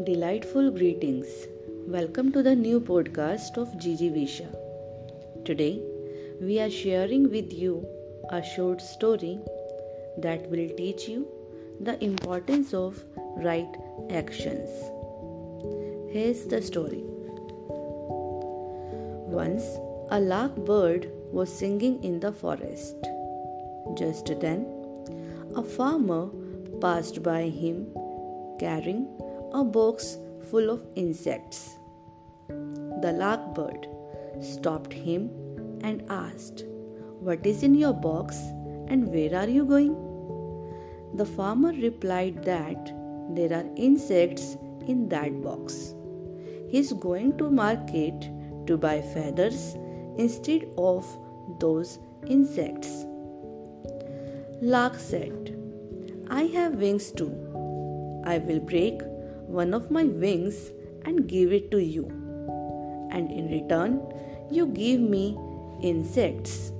Delightful greetings. Welcome to the new podcast of Gigi Visha. Today, we are sharing with you a short story that will teach you the importance of right actions. Here's the story. Once, a lark bird was singing in the forest. Just then, a farmer passed by him carrying a box full of insects. The lark bird stopped him and asked, What is in your box and where are you going? The farmer replied that there are insects in that box. He is going to market to buy feathers instead of those insects. Lark said, I have wings too. I will break one of my wings and give it to you. And in return, you give me insects.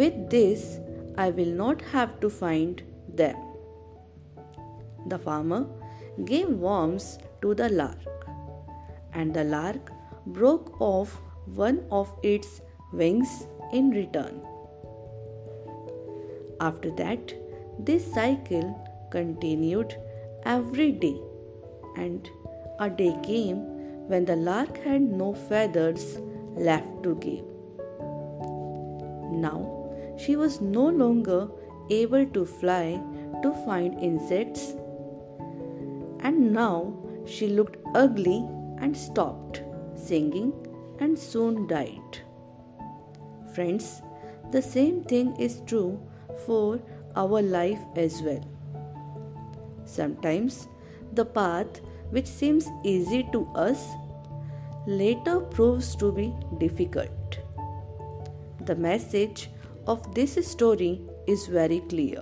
With this, I will not have to find them. The farmer gave worms to the lark, and the lark broke off one of its wings in return. After that, this cycle continued every day, and a day came when the lark had no feathers left to give. Now she was no longer able to fly to find insects, and now she looked ugly and stopped singing and soon died. Friends, the same thing is true for our life as well. Sometimes the path which seems easy to us later proves to be difficult. The message of this story is very clear.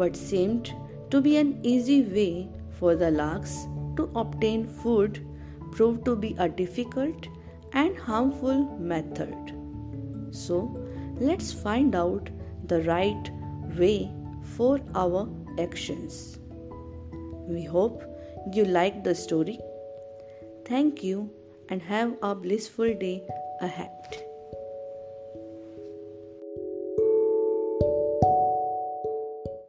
What seemed to be an easy way for the larks to obtain food proved to be a difficult and harmful method. So, let's find out the right way for our actions. We hope you liked the story. Thank you and have a blissful day ahead.